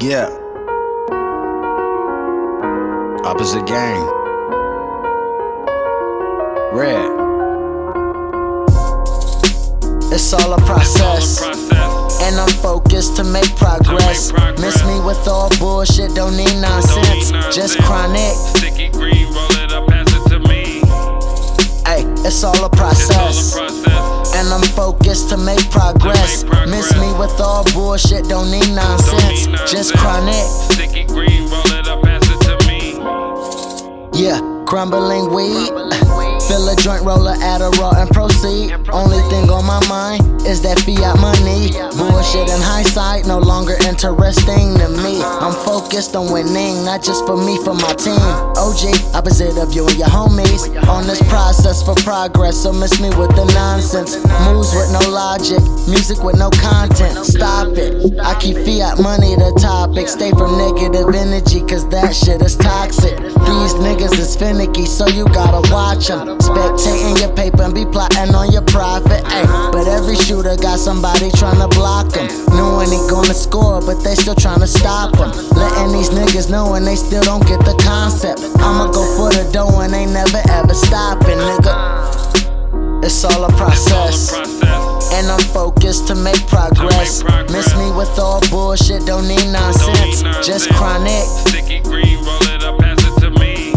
Yeah. Opposite gang. Redd. It's all a process. And I'm focused to make progress. Miss me with all bullshit, don't need nonsense. Just chronic. Sticky green, roll it up, pass it to me. Ay, it's all a all process. a process. And I'm focused to make progress. Miss me with all bullshit, don't need Don't nonsense. Just nonsense. chronic. Sticky green, roll it up, pass it to me. Yeah, crumbling weed. Fill a joint roller, Adderall, and proceed. Only thing on my mind is that fiat money. Bullshit in hindsight, no longer interesting to me. I'm focused on winning, not just for me, for my team. OG, opposite of you and your homies. On this process for progress, so miss me with the nonsense. Moves with no logic, music with no content. Stop it. I keep fiat money the topic. Stay from negative energy, cause that shit is toxic. These niggas is finicky, so you gotta watch them. Spectating your paper and be plotting on your profit. Ayy, but every shooter got somebody tryna block him. Knowing he gonna score, but they still tryna stop him. Letting these niggas know and they still don't get the concept. It's all a It's all a process. process. And I'm focused to make progress. progress. Miss me with all bullshit, don't need nonsense. Just chronic. Sticky green, roll it up, pass it to me.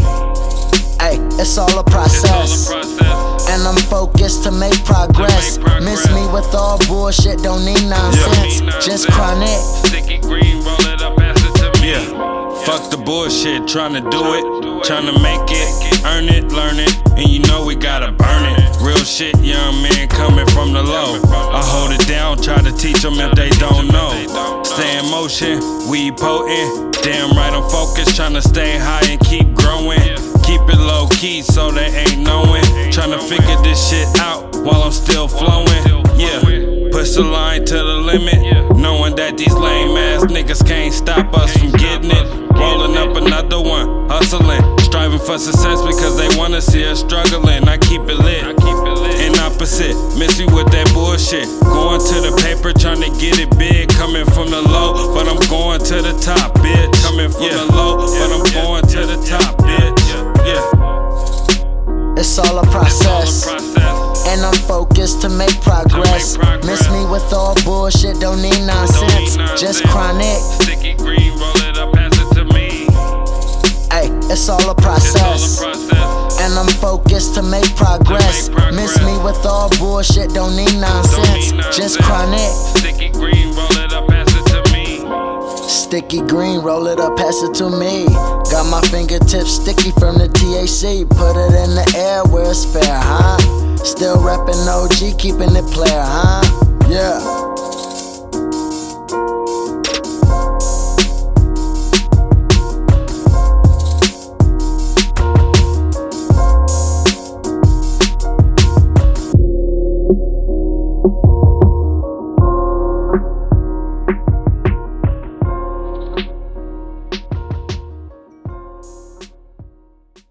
Ay, it's all a It's all a process. process. And I'm focused to make progress. To make progress. Miss me with all bullshit, don't need nonsense. Just chronic. Sticky green, roll it up, pass it to me. Yeah. Fuck the bullshit, tryna do it, tryna make it, earn it, learn it, and you know we gotta burn it. Shit, young man coming from the low. I hold it down, try to teach them if they don't know. Stay in motion, we potent. Damn right, I'm focused, tryna stay high and keep growing. Keep it low key so they ain't knowing. Tryna figure this shit out while I'm still flowing. Yeah. Push the line to the limit, knowing that these lame ass niggas can't stop us from getting for success because they wanna see us struggling. I keep it lit, I keep it lit. and opposite, miss you with that bullshit. Going to the paper, trying to get it big, coming from the low, but I'm going to the top, bitch. Coming from the low, but I'm going to the top, bitch. Yeah. It's all a It's all a process. process. And I'm focused to make progress. progress. Miss me with all bullshit, don't need Don't nonsense. Just chronic. Sticky green, roll I'm to make progress. To make progress. Miss me with all bullshit, don't need Don't nonsense. need Just chronic. Sticky green, roll it up, pass it to me. Sticky green, roll it up, pass it to me. Got my fingertips sticky from the THC. Put it in the air where it's fair, huh? Still reppin' OG, keeping it player, huh? Yeah.